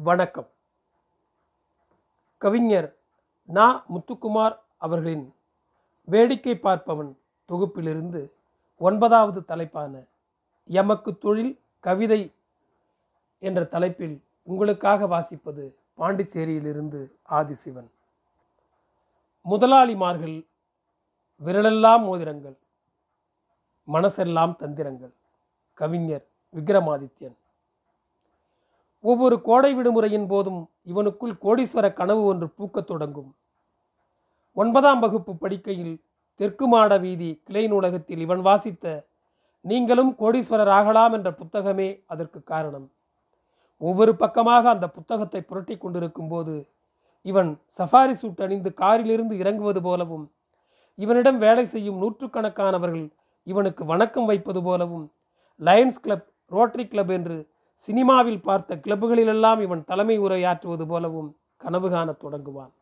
வணக்கம். கவிஞர் நா. முத்துக்குமார் அவர்களின் வேடிக்கை பார்ப்பவன் தொகுப்பிலிருந்து ஒன்பதாவது தலைப்பான எமக்கு தொழில் கவிதை என்ற தலைப்பில் உங்களுக்காக வாசிப்பது பாண்டிச்சேரியிலிருந்து ஆதிசிவன். முதலாளிமார்கள் விரலெல்லாம் மோதிரங்கள் மனசெல்லாம் தந்திரங்கள். கவிஞர் விக்ரமாதித்யன். ஒவ்வொரு கோடை விடுமுறையின் போதும் இவனுக்குள் கோடீஸ்வர கனவு ஒன்று பூக்கத் தொடங்கும். ஒன்பதாம் வகுப்பு படிக்கையில் தெற்கு மாட வீதி கிளை நூலகத்தில் இவன் வாசித்த நீங்களும் கோடீஸ்வரர் ஆகலாம் என்ற புத்தகமே அதற்கு காரணம். ஒவ்வொரு பக்கமாக அந்த புத்தகத்தை புரட்டி கொண்டிருக்கும் போது இவன் சஃபாரி சூட் அணிந்து காரிலிருந்து இறங்குவது போலவும் இவனிடம் வேலை செய்யும் நூற்றுக்கணக்கானவர்கள் இவனுக்கு வணக்கம் வைப்பது போலவும் லயன்ஸ் கிளப் ரோட்டரி கிளப் என்று சினிமாவில் பார்த்த கிளப்புகளிலெல்லாம் இவன் தலைமை உரையாற்றுவது போலவும் கனவு காணத் தொடங்குவான்.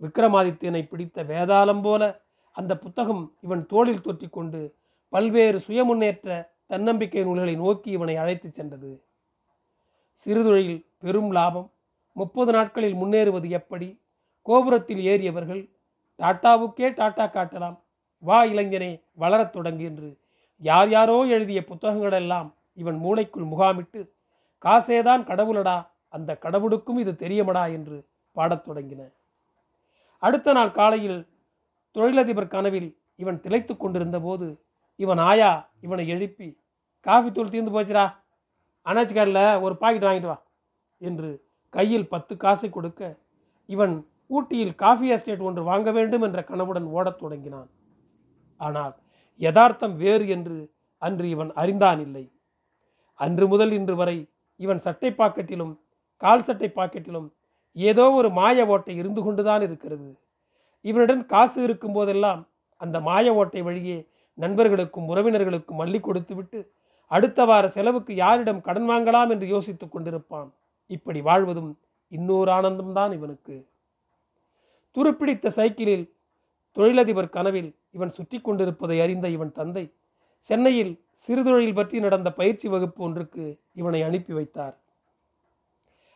விக்ரமாதித்யனை பிடித்த வேதாளம் போல அந்த புத்தகம் இவன் தோளில் தொற்றிக்கொண்டு பல்வேறு சுயமுன்னேற்ற தன்னம்பிக்கை நூல்களை நோக்கி இவனை அழைத்துச் சென்றது. சிறுதொழில் பெரும் லாபம் முப்பது நாட்களில் முன்னேறுவது எப்படி? கோபுரத்தில் ஏறியவர்கள் டாட்டாவுக்கே டாட்டா காட்டலாம் வா இளைஞனே வளரத் தொடங்கு என்று யார் யாரோ எழுதிய புத்தகங்களெல்லாம் இவன் மூளைக்குள் முகாமிட்டு காசேதான் கடவுளடா அந்த கடவுளுக்கும் இது தெரியுமடா என்று பாடத் தொடங்கின. அடுத்த நாள் காலையில் தொழிலதிபர் கனவில் இவன் திளைத்து கொண்டிருந்த போது இவன் ஆயா? இவனை எழுப்பி காஃபி தூள் தீர்ந்து போச்சுடா அனாச்சி கடையில் ஒரு பாக்கெட் வாங்கிட்டு வா என்று கையில் பத்து காசை கொடுக்க இவன் ஊட்டியில் காஃபி எஸ்டேட் ஒன்று வாங்க வேண்டும் என்ற கனவுடன் ஓடத் தொடங்கினான். ஆனால் யதார்த்தம் வேறு என்று அன்று இவன் அறிந்தான் இல்லை. அன்று முதல் இன்று வரை இவன் சட்டை பாக்கெட்டிலும் கால் சட்டை பாக்கெட்டிலும் ஏதோ ஒரு மாய ஓட்டை இருந்து கொண்டுதான் இருக்கிறது. இவனுடன் காசு இருக்கும் போதெல்லாம் அந்த மாய ஓட்டை வழியே நண்பர்களுக்கும் உறவினர்களுக்கும் மல்லி கொடுத்துவிட்டு அடுத்த வார செலவுக்கு யாரிடம் கடன் வாங்கலாம் என்று யோசித்துக் கொண்டிருப்பான். இப்படி வாழ்வதும் இன்னொரு ஆனந்தம்தான் இவனுக்கு. துருப்பிடித்த சைக்கிளில் தொழிலதிபர் கனவில் இவன் சுற்றி கொண்டிருப்பதை அறிந்த இவன் தந்தை சென்னையில் சிறுதொழில் பற்றி நடந்த பயிற்சி வகுப்பு ஒன்றுக்கு இவனை அனுப்பி வைத்தார்.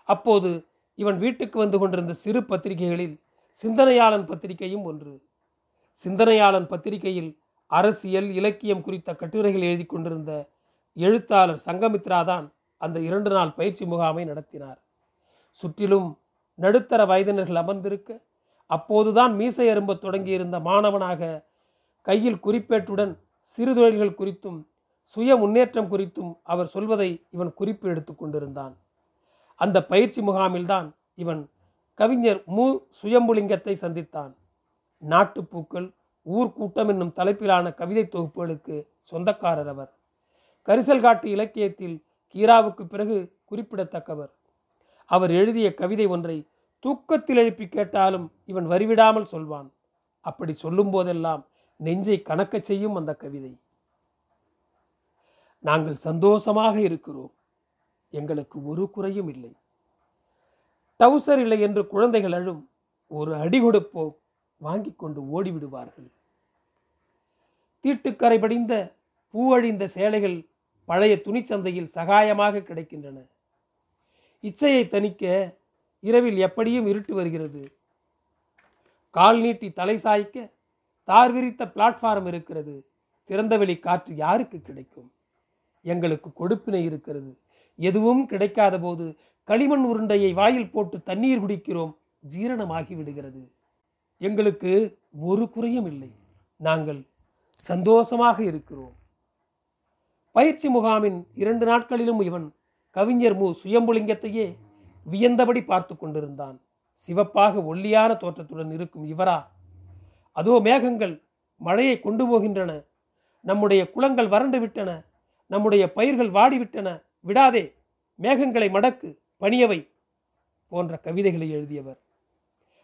அப்போது இவன் வீட்டுக்கு வந்து கொண்டிருந்த சிறு பத்திரிகைகளில் சிந்தனையாளன் பத்திரிகையும் ஒன்று. சிந்தனையாளன் பத்திரிகையில் அரசியல் இலக்கியம் குறித்த கட்டுரைகள் எழுதி கொண்டிருந்த எழுத்தாளர் சங்கமித்ரா தான் அந்த இரண்டு நாள் பயிற்சி முகாமை நடத்தினார். சுற்றிலும் நடுத்தர வயதினர்கள் அமர்ந்திருக்க அப்போதுதான் மீசை அரும்பத் தொடங்கியிருந்த மாணவனாக கையில் குறிப்பேட்டுடன் சிறு தொழில்கள் குறித்தும் சுய முன்னேற்றம் குறித்தும் அவர் சொல்வதை இவன் குறிப்பு எடுத்து கொண்டிருந்தான். அந்த பயிற்சி முகாமில்தான் இவன் கவிஞர் மு. சுயம்புலிங்கத்தை சந்தித்தான். நாட்டுப்பூக்கள் ஊர்கூட்டம் என்னும் தலைப்பிலான கவிதை தொகுப்புகளுக்கு சொந்தக்காரர் அவர். கரிசல் காட்டு இலக்கியத்தில் கீராவுக்கு பிறகு குறிப்பிடத்தக்கவர். அவர் எழுதிய கவிதை ஒன்றை தூக்கத்தில் எழுப்பி கேட்டாலும் இவன் வரிவிடாமல் சொல்வான். அப்படி சொல்லும் போதெல்லாம் நெஞ்சை கணக்கச் செய்யும் அந்த கவிதை. நாங்கள் சந்தோஷமாக இருக்கிறோம். எங்களுக்கு ஒரு குறையும் இல்லை. டவுசர் இல்லை என்று குழந்தைகள் அழும். ஒரு அடி கொடுப்போ வாங்கி கொண்டு ஓடிவிடுவார்கள். தீட்டுக்கரை படிந்த பூவழிந்த சேலைகள் பழைய துணிச்சந்தையில் சகாயமாக கிடைக்கின்றன. இச்சையை தணிக்க இரவில் எப்படியும் இருட்டு வருகிறது. கால் நீட்டி தலை சாய்க்க தார் விரித்த பிளாட்ஃபார்ம் இருக்கிறது. திறந்தவெளி காற்று யாருக்கு கிடைக்கும்? எங்களுக்கு கொடுப்பினை இருக்கிறது. எதுவும் கிடைக்காத போது களிமண் உருண்டையை வாயில் போட்டு தண்ணீர் குடிக்கிறோம். ஜீரணமாகி விடுகிறது. எங்களுக்கு ஒரு குறையும் இல்லை. நாங்கள் சந்தோஷமாக இருக்கிறோம். பயிற்சி முகாமின் இரண்டு நாட்களிலும் இவன் கவிஞர் மு. சுயம்புலிங்கத்தையே வியந்தபடி பார்த்து கொண்டிருந்தான். சிவப்பாக ஒல்லியான தோற்றத்துடன் இருக்கும் இவரா அதோ மேகங்கள் மழையை கொண்டு போகின்றன. நம்முடைய குளங்கள் வறண்டு விட்டன. நம்முடைய பயிர்கள் வாடிவிட்டன. விடாதே மேகங்களை மடக்கு பணியவை போன்ற கவிதைகளை எழுதியவர்.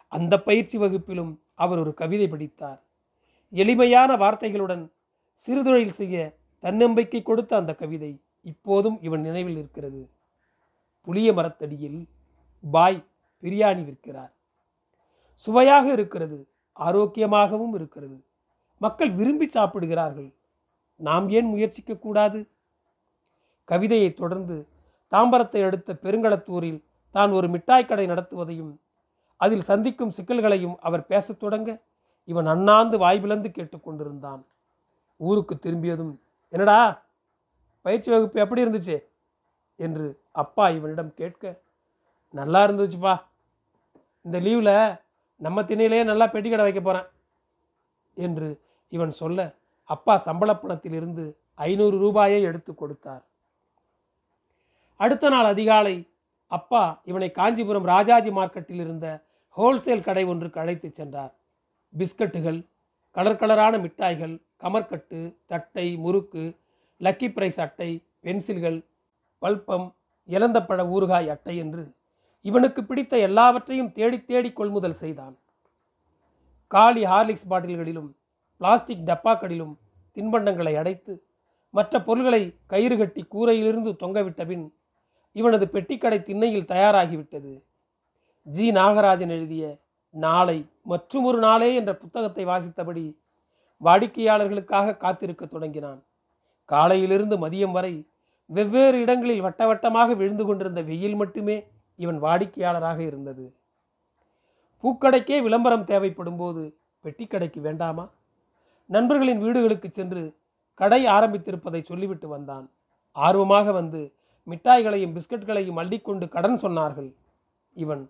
அந்த பயிற்சி வகுப்பிலும் அவர் ஒரு கவிதை படித்தார். எளிமையான வார்த்தைகளுடன் சிறுதொழில் செய்ய தன்னம்பிக்கை கொடுத்த அந்த கவிதை இப்போதும் இவன் நினைவில் இருக்கிறது. புளிய மரத்தடியில் பாய் பிரியாணி விற்கிறார். சுவையாக இருக்கிறது. ஆரோக்கியமாகவும் இருக்கிறது. மக்கள் விரும்பி சாப்பிடுகிறார்கள். நாம் ஏன் முயற்சிக்க கூடாது? கவிதையை தொடர்ந்து தாம்பரத்தை அடுத்த பெருங்களத்தூரில் தான் ஒரு மிட்டாய் கடை நடத்துவதையும் அதில் சந்திக்கும் சிக்கல்களையும் அவர் பேசத் தொடங்க இவன் அண்ணாந்து வாய்பிளந்து கேட்டுக்கொண்டிருந்தான் ஊருக்கு திரும்பியதும் என்னடா பயிற்சி வகுப்பு எப்படி இருந்துச்சு? என்று அப்பா இவனிடம் கேட்க நல்லா இருந்துச்சுப்பா. இந்த லீவில் நம்ம திணையிலேயே நல்லா பெட்டி கடை வைக்க போகிறேன் என்று இவன் சொல்ல அப்பா சம்பள பணத்திலிருந்து ஐநூறு ரூபாயை எடுத்து கொடுத்தார். அடுத்த நாள் அதிகாலை அப்பா இவனை காஞ்சிபுரம் ராஜாஜி மார்க்கெட்டில் இருந்த ஹோல்சேல் கடை ஒன்றுக்கு அழைத்துச் சென்றார். பிஸ்கட்டுகள் கலர் கலரான மிட்டாய்கள் கமர்கட்டு தட்டை முறுக்கு லக்கி பிரைஸ் அட்டை பென்சில்கள் பல்பம் இலந்தப்பழ ஊறுகாய் அட்டை என்று இவனுக்கு பிடித்த எல்லாவற்றையும் தேடி தேடி கொள்முதல் செய்தான். காலி ஹார்லிக்ஸ் பாட்டில்களிலும் பிளாஸ்டிக் டப்பாக்களிலும் தின்பண்டங்களை அடைத்து மற்ற பொருள்களை கயிறு கட்டி கூரையிலிருந்து தொங்கவிட்ட பின் இவனது பெட்டிக்கடை திண்ணையில் தயாராகிவிட்டது. ஜி. நாகராஜன் எழுதிய நாளை மற்றுமொரு நாளே என்ற புத்தகத்தை வாசித்தபடி வாடிக்கையாளர்களுக்காக காத்திருக்க தொடங்கினான். காலையிலிருந்து மதியம் வரை வெவ்வேறு இடங்களில் வட்டவட்டமாக விழுந்து கொண்டிருந்த வெயில் மட்டுமே இவன் வாடிக்கையாளராக இருந்தது. பூக்கடைக்கே விளம்பரம் தேவைப்படும் போது பெட்டிக்கடைக்கு வேண்டாமா? நண்பர்களின் வீடுகளுக்கு சென்று கடை ஆரம்பித்திருப்பதை சொல்லிவிட்டு வந்தான். ஆர்வமாக வந்து மிட்டாய்களையும் பிஸ்கட்களையும் அள்ளிக்கொண்டு கடன் சொன்னார்கள். இவன்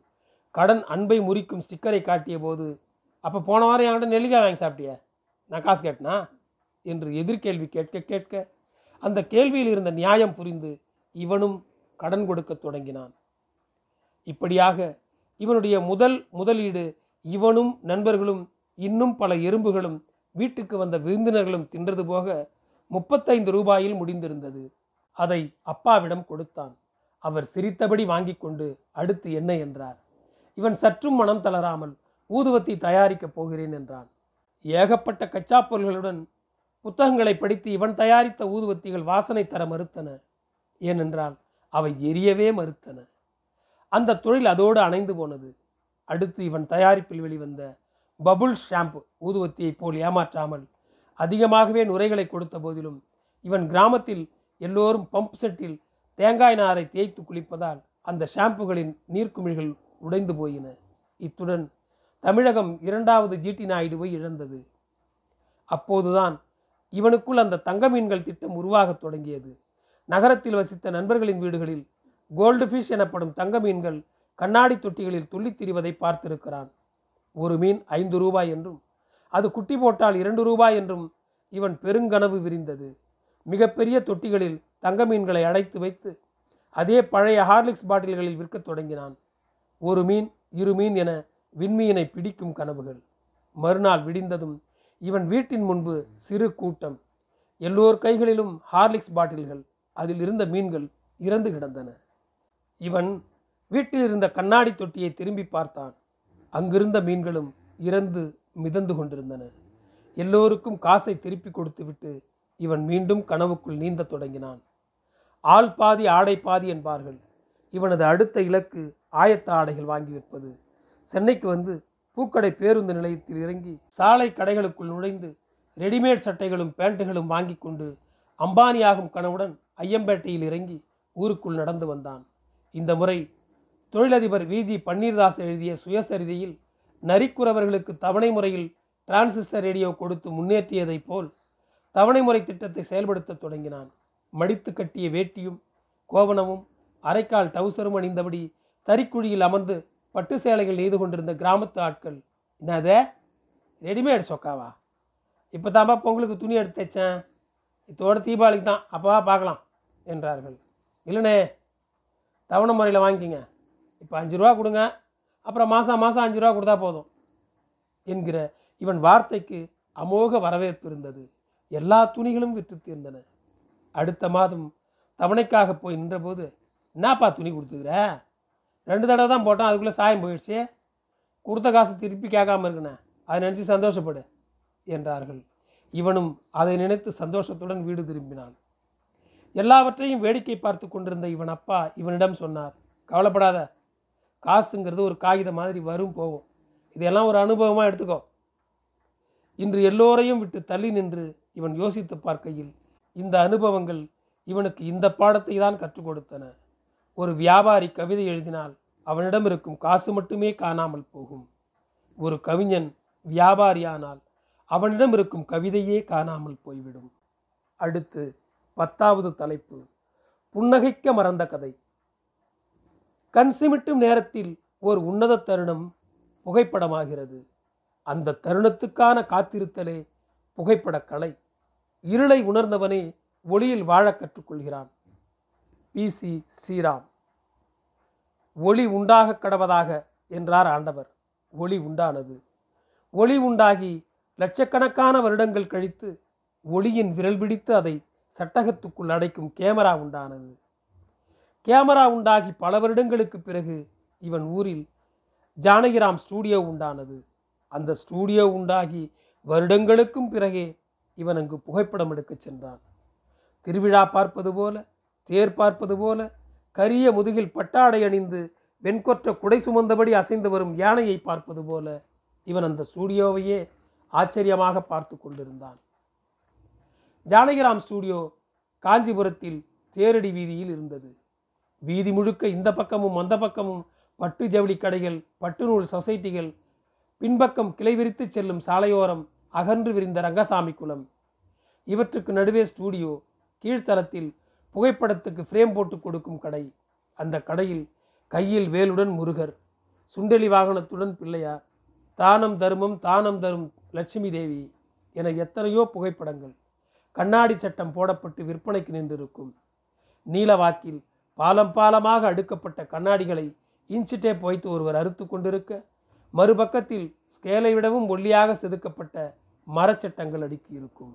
கடன் அன்பை முறிக்கும் ஸ்டிக்கரை காட்டிய போது அப்போ போன வாரம் என்கிட்ட நெல்லிக்காய் வாங்கி சாப்பிட்டிய? நான் காசு கேட்டனா? என்று எதிர்கேள்வி கேட்க கேட்க அந்த கேள்வியில் இருந்த நியாயம் புரிந்து இவனும் கடன் கொடுக்க தொடங்கினான். இப்படியாக இவனுடைய முதல் முதலீடு இவனும் நண்பர்களும் இன்னும் பல எறும்புகளும் வீட்டுக்கு வந்த விருந்தினர்களும் தின்றது போக முப்பத்தைந்து ரூபாயில் முடிந்திருந்தது. அதை அப்பாவிடம் கொடுத்தான். அவர் சிரித்தபடி வாங்கி கொண்டு அடுத்து என்ன என்றார். இவன் சற்றும் மனம் தளராமல் ஊதுவத்தி தயாரிக்கப் போகிறேன் என்றான். ஏகப்பட்ட கச்சா பொருள்களுடன் புத்தகங்களை படித்து இவன் தயாரித்த ஊதுவத்திகள் வாசனை தர மறுத்தன. ஏனென்றால் அவை எரியவே மறுத்தன. அந்த தொழில் அதோடு அணைந்து போனது. அடுத்து இவன் தயாரிப்பில் வெளிவந்த பபுள் ஷாம்பு ஊதுவத்தியைப் போல் ஏமாற்றாமல் அதிகமாகவே நுரைகளை கொடுத்த போதிலும் இவன் கிராமத்தில் எல்லோரும் பம்ப் செட்டில் தேங்காய் நாரை தேய்த்து குளிப்பதால் அந்த ஷாம்புகளின் நீர்க்குமிழ்கள் உடைந்து போயின. இத்துடன் தமிழகம் இரண்டாவது ஜிடி நாயுடுவை இழந்தது. அப்போதுதான் இவனுக்குள் அந்த தங்க மீன்கள் திட்டம் உருவாகத் தொடங்கியது. நகரத்தில் வசித்த நண்பர்களின் வீடுகளில் கோல்டு ஃபிஷ் எனப்படும் தங்க மீன்கள் கண்ணாடி தொட்டிகளில் துள்ளித் திரிவதை பார்த்திருக்கிறான். ஒரு மீன் ஐந்து ரூபாய் என்றும் அது குட்டி போட்டால் இரண்டு ரூபாய் என்றும் இவன் பெருங்கனவு விரிந்தது. மிகப்பெரிய தொட்டிகளில் தங்க மீன்களை அடைத்து வைத்து அதே பழைய ஹார்லிக்ஸ் பாட்டில்களில் விற்கத் தொடங்கினான். ஒரு மீன் இரு மீன் என விண்மீனை பிடிக்கும் கனவுகள். மறுநாள் விடிந்ததும் இவன் வீட்டின் முன்பு சிறு கூட்டம். எல்லோர் கைகளிலும் ஹார்லிக்ஸ் பாட்டில்கள் அதில் இருந்த மீன்கள் இறந்து கிடந்தன. இவன் வீட்டில் இருந்த கண்ணாடி தொட்டியை திரும்பி பார்த்தான். அங்கிருந்த மீன்களும் இறந்து மிதந்து கொண்டிருந்தன. எல்லோருக்கும் காசை திருப்பி கொடுத்துவிட்டு இவன் மீண்டும் கனவுக்குள் நீந்த தொடங்கினான். ஆள் பாதி ஆடை பாதி என்பார்கள். இவனது அடுத்த இலக்கு ஆயத்த ஆடைகள் வாங்கி விற்பது. சென்னைக்கு வந்து பூக்கடை பேருந்து நிலையத்தில் இறங்கி சாலை கடைகளுக்குள் நுழைந்து ரெடிமேட் சட்டைகளும் பேண்ட்டுகளும் வாங்கி கொண்டு அம்பானியாகும் கனவுடன் ஐயம்பேட்டையில் இறங்கி ஊருக்குள் நடந்து வந்தான். இந்த முறை தொழிலதிபர் விஜி பன்னீர்தாஸ் எழுதிய சுயசரிதையில் நரிக்குறவர்களுக்கு தவணை முறையில் டிரான்சிஸ்டர் ரேடியோ கொடுத்து முன்னேற்றியதைப் போல் தவணை முறை திட்டத்தை செயல்படுத்த தொடங்கினான். மடித்து கட்டிய வேட்டியும் கோவணமும் அரைக்கால் டவுசரும் அணிந்தபடி தறிக்குழியில் அமர்ந்து பட்டு சேலைகள் நெய்து கொண்டிருந்த கிராமத்து ஆட்கள் என்னதே? ரெடிமேட் சொக்காவா? இப்போ தான்ப்பா பொங்கலுக்கு துணி எடுத்து தைச்சேன் இதோட தீபாவளிக்கு தான் அப்போவா பார்க்கலாம் என்றார்கள். இல்லைண்ணே தவணை முறையில் வாங்கிக்கிங்க. இப்போ அஞ்சு ரூபா கொடுங்க. அப்புறம் மாதம் மாதம் அஞ்சு ரூபா கொடுத்தா போதும். என்கிற இவன் வார்த்தைக்கு அமோக வரவேற்பு இருந்தது. எல்லா துணிகளும் விற்று தீர்ந்தன. அடுத்த மாதம் தவணைக்காக போய் நின்றபோது என்னப்பா துணி கொடுத்துக்கிற? ரெண்டு தடவை தான் போட்டோம் அதுக்குள்ளே சாயம் போயிடுச்சு. கொடுத்த காசு திருப்பி கேட்காம இருக்குண்ணே அதை நினச்சி சந்தோஷப்படு என்றார்கள். இவனும் அதை நினைத்து சந்தோஷத்துடன் வீடு திரும்பினான். எல்லாவற்றையும் வேடிக்கை பார்த்து கொண்டிருந்த இவன் அப்பா இவனிடம் சொன்னார் கவலைப்படாத காசுங்கிறது ஒரு காகிதம் மாதிரி வரும் போகும். இதெல்லாம் ஒரு அனுபவமாக எடுத்துக்கோ. இன்று எல்லோரையும் விட்டு தள்ளி நின்று இவன் யோசித்து பார்க்கையில் இந்த அனுபவங்கள் இவனுக்கு இந்த பாடத்தை தான் கற்றுக் கொடுத்தன. ஒரு வியாபாரி கவிதை எழுதினால் அவனிடம் இருக்கும் காசு மட்டுமே காணாமல் போகும். ஒரு கவிஞன் வியாபாரியானால் அவனிடம் இருக்கும் கவிதையே காணாமல் போய்விடும். அடுத்து பத்தாவது தலைப்பு. புன்னகைக்க மறந்த கதை. கண் சிமிட்டும் நேரத்தில் ஒரு உன்னத தருணம் புகைப்படமாகிறது. அந்த தருணத்துக்கான காத்திருத்தலே புகைப்படக் கலை. இருளை உணர்ந்தவனே ஒளியில் வாழக் கற்றுக்கொள்கிறான். பி. சி. ஸ்ரீராம். ஒளி உண்டாக கடவதாக என்றார் ஆண்டவர். ஒளி உண்டானது. ஒளி உண்டாகி லட்சக்கணக்கான வருடங்கள் கழித்து ஒளியின் விரல் பிடித்து அதை சட்டகத்துக்குள் அடைக்கும் கேமரா உண்டானது. கேமரா உண்டாகி பல வருடங்களுக்கு பிறகு இவன் ஊரில் ஜானகிராம் ஸ்டூடியோ உண்டானது. அந்த ஸ்டூடியோ உண்டாகி வருடங்களுக்கும் பிறகே இவன் அங்கு புகைப்படம் எடுக்கச் சென்றான். திருவிழா பார்ப்பது போல தேர் பார்ப்பது போல கரிய முதுகில் பட்டாடை அணிந்து வெண்கொற்ற குடை சுமந்தபடி அசைந்து வரும் யானையை பார்ப்பது போல இவன் அந்த ஸ்டூடியோவையே ஆச்சரியமாக பார்த்து கொண்டிருந்தான். ஜானகிராம் ஸ்டூடியோ காஞ்சிபுரத்தில் தேரடி வீதியில் இருந்தது. வீதி முழுக்க இந்த பக்கமும் அந்த பக்கமும் பட்டு ஜவுளி கடைகள் பட்டு நூல் சொசைட்டிகள் பின்பக்கம் கிளை விரித்து செல்லும் சாலையோரம் அகன்று விரிந்த ரங்கசாமி குளம். இவற்றுக்கு நடுவே ஸ்டூடியோ கீழ்த்தரத்தில் புகைப்படத்துக்கு ஃப்ரேம் போட்டு கொடுக்கும் கடை. அந்த கடையில் கையில் வேலுடன் முருகர் சுண்டெலி வாகனத்துடன் பிள்ளையார் தானம் தர்மம் தானம் தரும் லட்சுமி தேவி என எத்தனையோ புகைப்படங்கள். கண்ணாடி சட்டம் போடப்பட்டு விற்பனைக்கு நின்றிருக்கும். நீலவாக்கில் பாலம் பாலமாக அடுக்கப்பட்ட கண்ணாடிகளை இன்ச்சு டேப் வைத்து ஒருவர் அறுத்து கொண்டிருக்க மறுபக்கத்தில் ஸ்கேலை விடவும் ஒல்லியாக செதுக்கப்பட்ட மரச்சட்டங்கள் அடுக்கி இருக்கும்.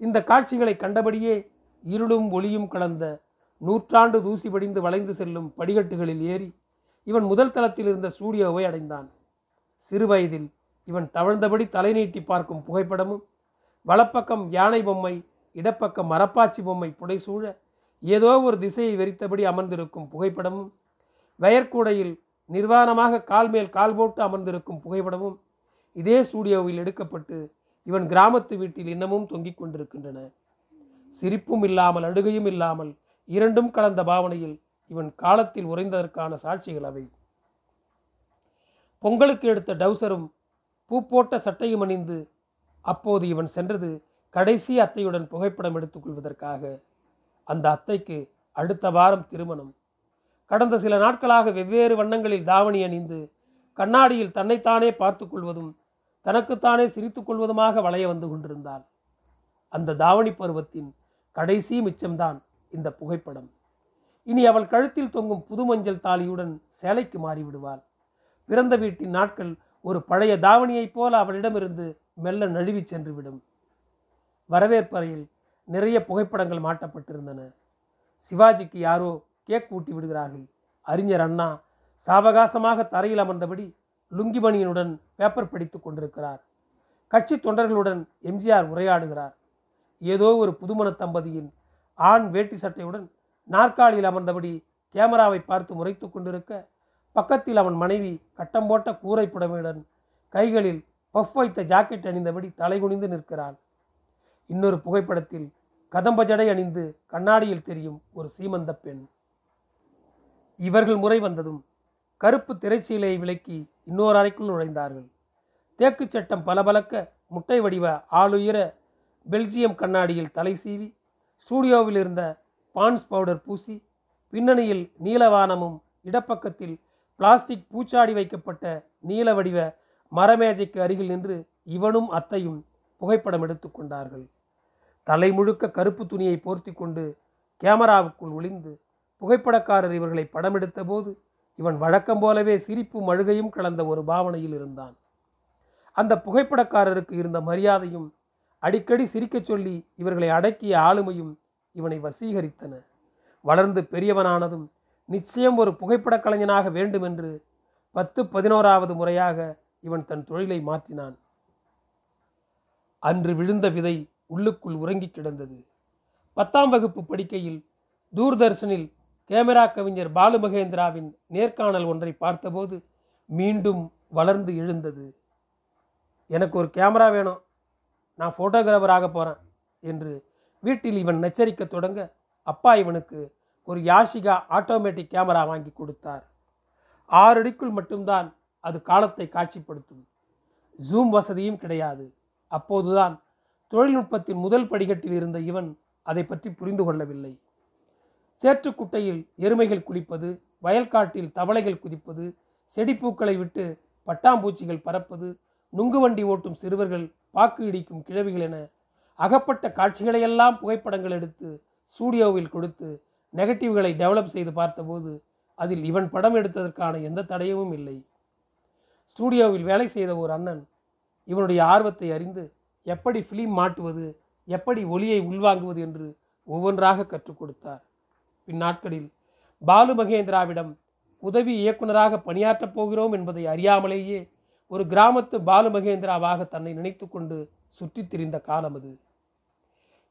இந்த காட்சிகளை கண்டபடியே இருளும் ஒளியும் கலந்த நூற்றாண்டு தூசி படிந்து வளைந்து செல்லும் படிக்கட்டுகளில் ஏறி இவன் முதல் தளத்தில் இருந்த ஸ்டூடியோவை அடைந்தான். சிறுவயதில் இவன் தவழ்ந்தபடி தலை நீட்டி பார்க்கும் புகைப்படமும் வலப்பக்கம் யானை பொம்மை இடப்பக்கம் மரப்பாச்சி பொம்மை புடைசூழ ஏதோ ஒரு திசையை வெறித்தபடி அமர்ந்திருக்கும் புகைப்படமும் வயற்கூடையில் நிர்வாணமாக கால் மேல் கால் போட்டு அமர்ந்திருக்கும் புகைப்படமும் இதே ஸ்டூடியோவில் எடுக்கப்பட்டு இவன் கிராமத்து வீட்டில் இன்னமும் தொங்கிக் கொண்டிருக்கின்றன. சிரிப்பும் இல்லாமல் அழுகையும் இல்லாமல் இரண்டும் கலந்த பாவனையில் இவன் காலத்தில் உறைந்ததற்கான சாட்சிகள் அவை. பொங்கலுக்கு எடுத்த டவுசரும் பூ போட்ட சட்டையும் அணிந்து அப்போது இவன் சென்றது கடைசி அத்தையுடன் புகைப்படம் எடுத்துக்கொள்வதற்காக. அந்த அத்தைக்கு அடுத்த வாரம் திருமணம். கடந்த சில நாட்களாக வெவ்வேறு வண்ணங்களில் தாவணி அணிந்து கண்ணாடியில் தன்னைத்தானே பார்த்து கொள்வதும் தனக்குத்தானே சிரித்து கொள்வதுமாக வளைய வந்து கொண்டிருந்தாள். அந்த தாவணி பருவத்தின் கடைசி மிச்சம்தான் இந்த புகைப்படம். இனி அவள் கழுத்தில் தொங்கும் புது மஞ்சள் தாலியுடன் சேலைக்கு மாறிவிடுவாள். பிறந்த வீட்டின் நாட்கள் ஒரு பழைய தாவணியைப் போல அவளிடமிருந்து மெல்ல நழுவி சென்றுவிடும். வரவேற்பறையில் நிறைய புகைப்படங்கள் மாட்டப்பட்டிருந்தன. சிவாஜிக்கு யாரோ கேக் ஊட்டி விடுகிறார்கள். அறிஞர் அண்ணா சாவகாசமாக தரையில் அமர்ந்தபடி லுங்கிமணியனுடன் பேப்பர் படித்துக் கொண்டிருக்கிறார். கட்சி தொண்டர்களுடன் எம்ஜிஆர் உரையாடுகிறார். ஏதோ ஒரு புதுமண தம்பதியின் ஆண் வேட்டி சட்டையுடன் நாற்காலியில் அமர்ந்தபடி கேமராவை பார்த்து முறைத்து கொண்டிருக்க பக்கத்தில் அவன் மனைவி கட்டம் போட்ட கூரை புடவையுடன் கைகளில் பஃப் வைத்த ஜாக்கெட் அணிந்தபடி தலைகுனிந்து நிற்கிறாள். இன்னொரு புகைப்படத்தில் கதம்ப ஜடை அணிந்து கண்ணாடியில் தெரியும் ஒரு சீமந்த பெண். இவர்கள் முறை வந்ததும் கருப்பு திரைச்சீலையை விலக்கி இன்னொரு அறைக்குள் நுழைந்தார்கள். தேக்கு சட்டம் பளபளக்க முட்டை வடிவ ஆளுயர பெல்ஜியம் கண்ணாடியில் தலை சீவி ஸ்டூடியோவில் இருந்த பான்ஸ் பவுடர் பூசி பின்னணியில் நீலவானமும் இடப்பக்கத்தில் பிளாஸ்டிக் பூச்சாடி வைக்கப்பட்ட நீல வடிவ மரமேஜைக்கு அருகில் நின்று இவனும் அத்தையும் புகைப்படம் எடுத்து கொண்டார்கள். தலை முழுக்க கருப்பு துணியை போர்த்தி கொண்டு கேமராவுக்குள் ஒளிந்து புகைப்படக்காரர் இவர்களை படம் எடுத்தபோது இவன் வழக்கம் போலவே சிரிப்பும் அழுகையும் கலந்த ஒரு பாவனையில் இருந்தான். அந்த புகைப்படக்காரருக்கு இருந்த மரியாதையும் அடிக்கடி சிரிக்கச் சொல்லி இவர்களை அடக்கிய ஆளுமையும் இவனை வசீகரித்தன. வளர்ந்து பெரியவனானதும் நிச்சயம் ஒரு புகைப்படக் கலைஞனாக வேண்டுமென்று பத்து பதினோராவது முறையாக இவன் தன் தொழிலை மாற்றினான். அன்று விழுந்த விதை உள்ளுக்குள் உறங்கி கிடந்தது. பத்தாம் வகுப்பு படிக்கையில் தூர்தர்ஷனில் கேமரா கவிஞர் பாலு மகேந்திராவின் நேர்காணல் ஒன்றை பார்த்தபோது மீண்டும் வளர்ந்து எழுந்தது. எனக்கு ஒரு கேமரா வேணும். நான் ஃபோட்டோகிராஃபராக போகிறேன் என்று வீட்டில் இவன் நச்சரிக்க தொடங்க அப்பா இவனுக்கு ஒரு யாஷிகா ஆட்டோமேட்டிக் கேமரா வாங்கி கொடுத்தார். ஆறு அடிக்குள் மட்டும்தான் அது காலத்தை காட்சிப்படுத்தும். ஜூம் வசதியும் கிடையாது. அப்போதுதான் தொழில்நுட்பத்தின் முதல் படிக்கட்டில் இருந்த இவன் அதை பற்றி புரிந்து கொள்ளவில்லை. சேற்றுக்குட்டையில் எருமைகள் குளிப்பது வயல்காட்டில் தவளைகள் குதிப்பது செடிப்பூக்களை விட்டு பட்டாம்பூச்சிகள் பறப்பது நுங்கு வண்டி ஓட்டும் சிறுவர்கள் பாக்கு இடிக்கும் கிழவிகள் என அகப்பட்ட காட்சிகளையெல்லாம் புகைப்படங்கள் எடுத்து ஸ்டூடியோவில் கொடுத்து நெகட்டிவ்களை டெவலப் செய்து பார்த்தபோது அதில் இவன் படம் எடுத்ததற்கான எந்த தடையமும் இல்லை. ஸ்டூடியோவில் வேலை செய்த ஒரு அண்ணன் இவனுடைய ஆர்வத்தை அறிந்து எப்படி ஃபிலிம் மாட்டுவது எப்படி ஒளியை உள்வாங்குவது என்று ஒவ்வொன்றாக கற்றுக் கொடுத்தார். பின்னாட்களில் பாலு மகேந்திராவிடம் உதவி இயக்குனராக பணியாற்றப் போகிறோம் என்பதை அறியாமலேயே ஒரு கிராமத்து பாலு மகேந்திராவாக தன்னை நினைத்து கொண்டு சுற்றித் திரிந்த காலம் அது.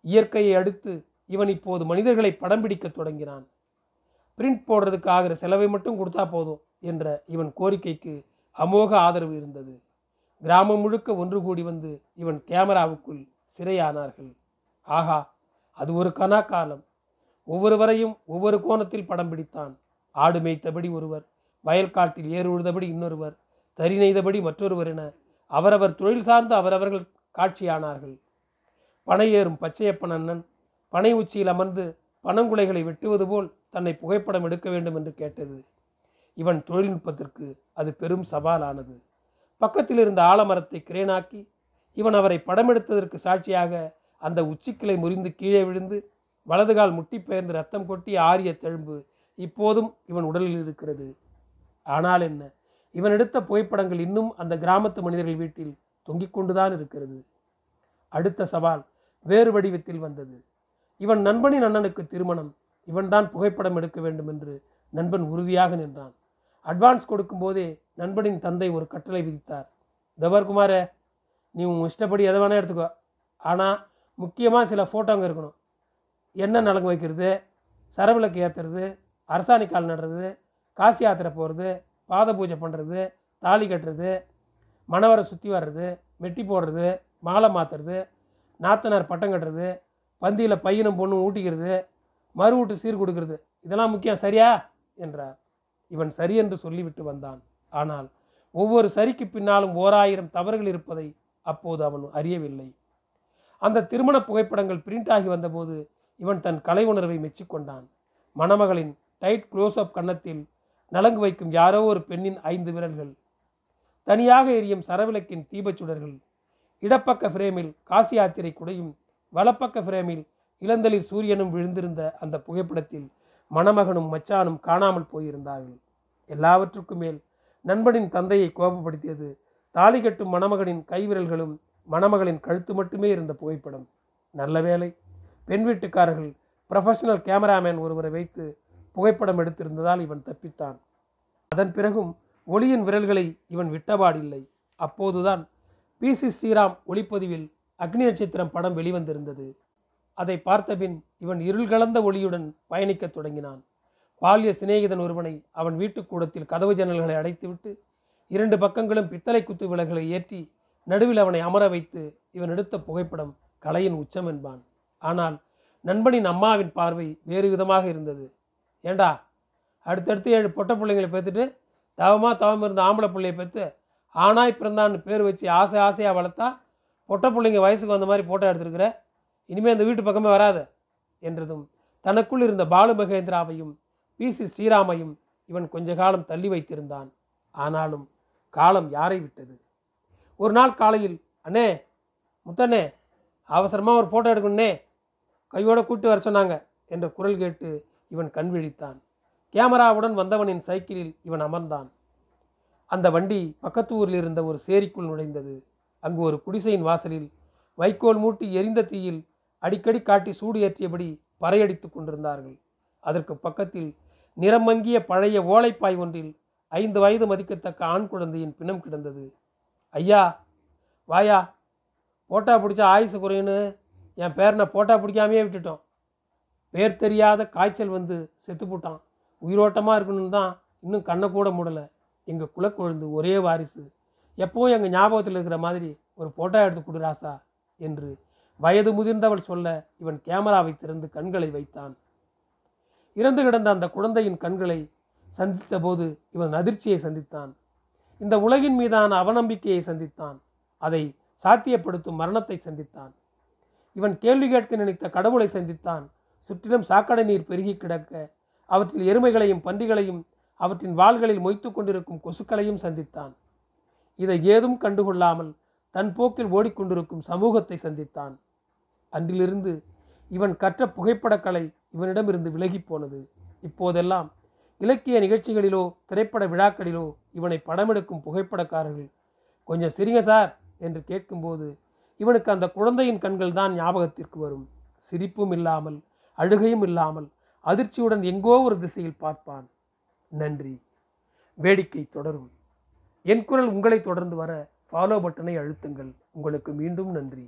இயற்கையை அடுத்து இவன் இப்போது மனிதர்களை படம் பிடிக்கத் தொடங்கினான். பிரிண்ட் போடுறதுக்கு ஆகிற செலவை மட்டும் கொடுத்தா போதும் என்ற இவன் கோரிக்கைக்கு அமோக ஆதரவு இருந்தது. கிராமம் முழுக்க ஒன்று கூடி வந்து இவன் கேமராவுக்குள் சிறையானார்கள். ஆகா அது ஒரு கனா காலம் ஒவ்வொருவரையும் ஒவ்வொரு கோணத்தில் படம் பிடித்தான். ஆடு மேய்த்தபடி ஒருவர் வயல்காட்டில் ஏறு உழுதபடி இன்னொருவர் தறி நெய்தபடி மற்றொருவர் என அவரவர் தொழில் சார்ந்து அவரவர்கள் காட்சியானார்கள். பனை ஏறும் பச்சையப்பன் அண்ணன் பனை உச்சியில் அமர்ந்து பனங்குலைகளை வெட்டுவது போல் தன்னை புகைப்படம் எடுக்க வேண்டும் என்று கேட்டது. இவன் தொழில்நுட்பத்திற்கு அது பெரும் சவாலானது. பக்கத்தில் இருந்த ஆலமரத்தை கிரேனாக்கி இவன் அவரை படம் எடுத்ததற்கு சாட்சியாக அந்த உச்சிக்கிளை முறிந்து கீழே விழுந்து வலதுகால் முட்டி பெயர்ந்து ரத்தம் கொட்டி ஆரிய தெழும்பு இப்போதும் இவன் உடலில் இருக்கிறது. ஆனால் என்ன? இவன் எடுத்த புகைப்படங்கள் இன்னும் அந்த கிராமத்து மனிதர்கள் வீட்டில் தொங்கிக் கொண்டுதான் இருக்கிறது. அடுத்த சவால் வேறு வடிவத்தில் வந்தது. இவன் நண்பனின் அண்ணனுக்கு திருமணம் இவன்தான் புகைப்படம் எடுக்க வேண்டும் என்று நண்பன் உறுதியாக நின்றான். அட்வான்ஸ் கொடுக்கும்போதே நண்பனின் தந்தை ஒரு கட்டளை விதித்தார். தபர்குமார நீ உன் இஷ்டப்படி எதை வேணால் எடுத்துக்கோ. ஆனால் முக்கியமாக சில ஃபோட்டோங்க இருக்கணும். என்ன நலங்கு வைக்கிறது? சரவிளக்கு ஏற்றுறது அரசாணி கால் நடுறது காசி யாத்திரை போகிறது பாத பூஜை பண்ணுறது தாலி கட்டுறது மணவரை சுற்றி வர்றது மெட்டி போடுறது மாலை மாற்றுறது நாத்தனார் பட்டம் கட்டுறது பந்தியில் பையனும் பொண்ணும் ஊட்டிக்கிறது மறு வீட்டு சீர் கொடுக்கறது இதெல்லாம் முக்கியம் சரியா? என்றார். இவன் சரி என்று சொல்லிவிட்டு வந்தான். ஆனால் ஒவ்வொரு சரிக்கு பின்னாலும் ஓராயிரம் தவறுகள் இருப்பதை அப்போது அவன் அறியவில்லை. அந்த திருமண புகைப்படங்கள் பிரிண்ட் ஆகி வந்தபோது இவன் தன் கலை உணர்வை மெச்சிக்கொண்டான் மணமகளின் டைட் க்ளோஸ்அப் கன்னத்தில் நலங்கு வைக்கும் யாரோ ஒரு பெண்ணின் ஐந்து விரல்கள் தனியாக எரியும் சரவிளக்கின் தீபச்சுடர்கள் இடப்பக்க ஃப்ரேமில் காசி யாத்திரை குடையும் வலப்பக்க ஃப்ரேமில் இளந்தளிர் சூரியனும் விழுந்திருந்த அந்த புகைப்படத்தில் மணமகனும் மச்சானும் காணாமல் போயிருந்தார்கள். எல்லாவற்றுக்கும் மேல் நண்பனின் தந்தையை கோபப்படுத்தியது. தாலி கட்டும் மணமகனின் கைவிரல்களும் மணமகளின் கழுத்து மட்டுமே இருந்த புகைப்படம். நல்ல வேளை பெண் வீட்டுக்காரர்கள் ப்ரொஃபஷனல் கேமராமேன் ஒருவரை வைத்து புகைப்படம் எடுத்திருந்ததால் இவன் தப்பித்தான். அதன் பிறகும் ஒளியின் விரல்களை இவன் விட்டபாடில்லை. அப்போதுதான் பி. சி. ஸ்ரீராம் ஒளிப்பதிவில் அக்னி நட்சத்திரம் படம் வெளிவந்திருந்தது. அதை பார்த்தபின் இவன் இருள் கலந்த ஒளியுடன் பயணிக்கத் தொடங்கினான். பால்ய சிநேகிதன் ஒருவனை அவன் வீட்டுக்கூடத்தில் கதவு ஜன்னல்களை அடைத்துவிட்டு இரண்டு பக்கங்களும் பித்தளை குத்து விளக்குகளை ஏற்றி நடுவில் அவனை அமர வைத்து இவன் எடுத்த புகைப்படம் கலையின் உச்சம் என்பான். ஆனால் நண்பனின் அம்மாவின் பார்வை வேறு விதமாக இருந்தது. ஏண்டா அடுத்தடுத்து ஏழு பொட்ட பிள்ளைங்களை பெற்றுட்டு தவமாக தவம் இருந்த ஆம்பளை பிள்ளையை பெற்று ஆனாய் பிறந்தான்னு பேர் வச்சு ஆசை ஆசையாக வளர்த்தா பொட்ட பிள்ளைங்க வயசுக்கு வந்த மாதிரி ஃபோட்டோ எடுத்துருக்குற? இனிமேல் அந்த வீட்டு பக்கமே வராது. என்றதும் தனக்குள் இருந்த பாலு மகேந்திராவையும் பி சி ஸ்ரீராமையும் இவன் கொஞ்ச காலம் தள்ளி வைத்திருந்தான். ஆனாலும் காலம் யாரை விட்டது? ஒரு நாள் காலையில் அண்ணே முத்தண்ணே அவசரமாக ஒரு ஃபோட்டோ எடுக்கணுன்னே கையோட கூட்டி வர சொன்னாங்க என்ற குரல் கேட்டு இவன் கண் விழித்தான். கேமராவுடன் வந்தவனின் சைக்கிளில் இவன் அமர்ந்தான். அந்த வண்டி பக்கத்து ஊரில் இருந்த ஒரு சேரிக்குள் நுழைந்தது. அங்கு ஒரு குடிசையின் வாசலில் வைக்கோல் மூட்டி எரிந்த தீயில் அடிக்கடி காட்டி சூடு ஏற்றியபடி பறையடித்துக் கொண்டிருந்தார்கள். அதற்கு பக்கத்தில் நிறம் மங்கிய பழைய ஓலைப்பாய் ஒன்றில் ஐந்து வயது மதிக்கத்தக்க ஆண் குழந்தையின் பிணம் கிடந்தது. ஐயா வாயா போட்டா பிடிச்சா ஆயுசு குறையுன்னு என் பேரனை போட்டா பிடிக்காமையே விட்டுட்டோம். பேர் தெரியாத காய்ச்சல் வந்து செத்து போட்டான். உயிரோட்டமாக இருக்கணும்னு தான் இன்னும் கண்ணை கூட மூடலை. எங்கள் குலக்கொழுந்து ஒரே வாரிசு. எப்போவும் எங்கள் ஞாபகத்தில் இருக்கிற மாதிரி ஒரு போட்டோ எடுத்து கொடு ராசா என்று வயது முதிர்ந்தவள் சொல்ல இவன் கேமராவை திறந்து கண்களை வைத்தான். இறந்து கிடந்த அந்த குழந்தையின் கண்களை சந்தித்த போது இவன் அதிர்ச்சியை சந்தித்தான். இந்த உலகின் மீதான அவநம்பிக்கையை சந்தித்தான். அதை சாத்தியப்படுத்தும் மரணத்தை சந்தித்தான். இவன் கேள்வி கேட்க நினைத்த கடவுளை சந்தித்தான். சுற்றிலும் சாக்கடை நீர் பெருகி கிடக்க அவற்றில் எருமைகளையும் பன்றிகளையும் அவற்றின் வாள்களில் மொய்த்து கொண்டிருக்கும் கொசுக்களையும் சந்தித்தான். இதை ஏதும் கண்டுகொள்ளாமல் தன் போக்கில் ஓடிக்கொண்டிருக்கும் சமூகத்தை சந்தித்தான். அன்றிலிருந்து இவன் கற்ற புகைப்படக்கலை இவனிடமிருந்து விலகிப் போனது இப்போதெல்லாம் இலக்கிய நிகழ்ச்சிகளிலோ திரைப்பட விழாக்களிலோ இவனை படமெடுக்கும் புகைப்படக்காரர்கள். கொஞ்சம் சிரிங்க சார்! என்று கேட்கும்போது இவனுக்கு அந்த குழந்தையின் கண்கள் தான் ஞாபகத்திற்கு வரும். சிரிப்பும் இல்லாமல் அழுகையும் இல்லாமல் அதிர்ச்சியுடன் எங்கோ ஒரு திசையில் பார்ப்பான். நன்றி. வேடிக்கை தொடரும். என் குரல் உங்களை தொடர்ந்து வர ஃபாலோ பட்டனை அழுத்துங்கள். உங்களுக்கு மீண்டும் நன்றி.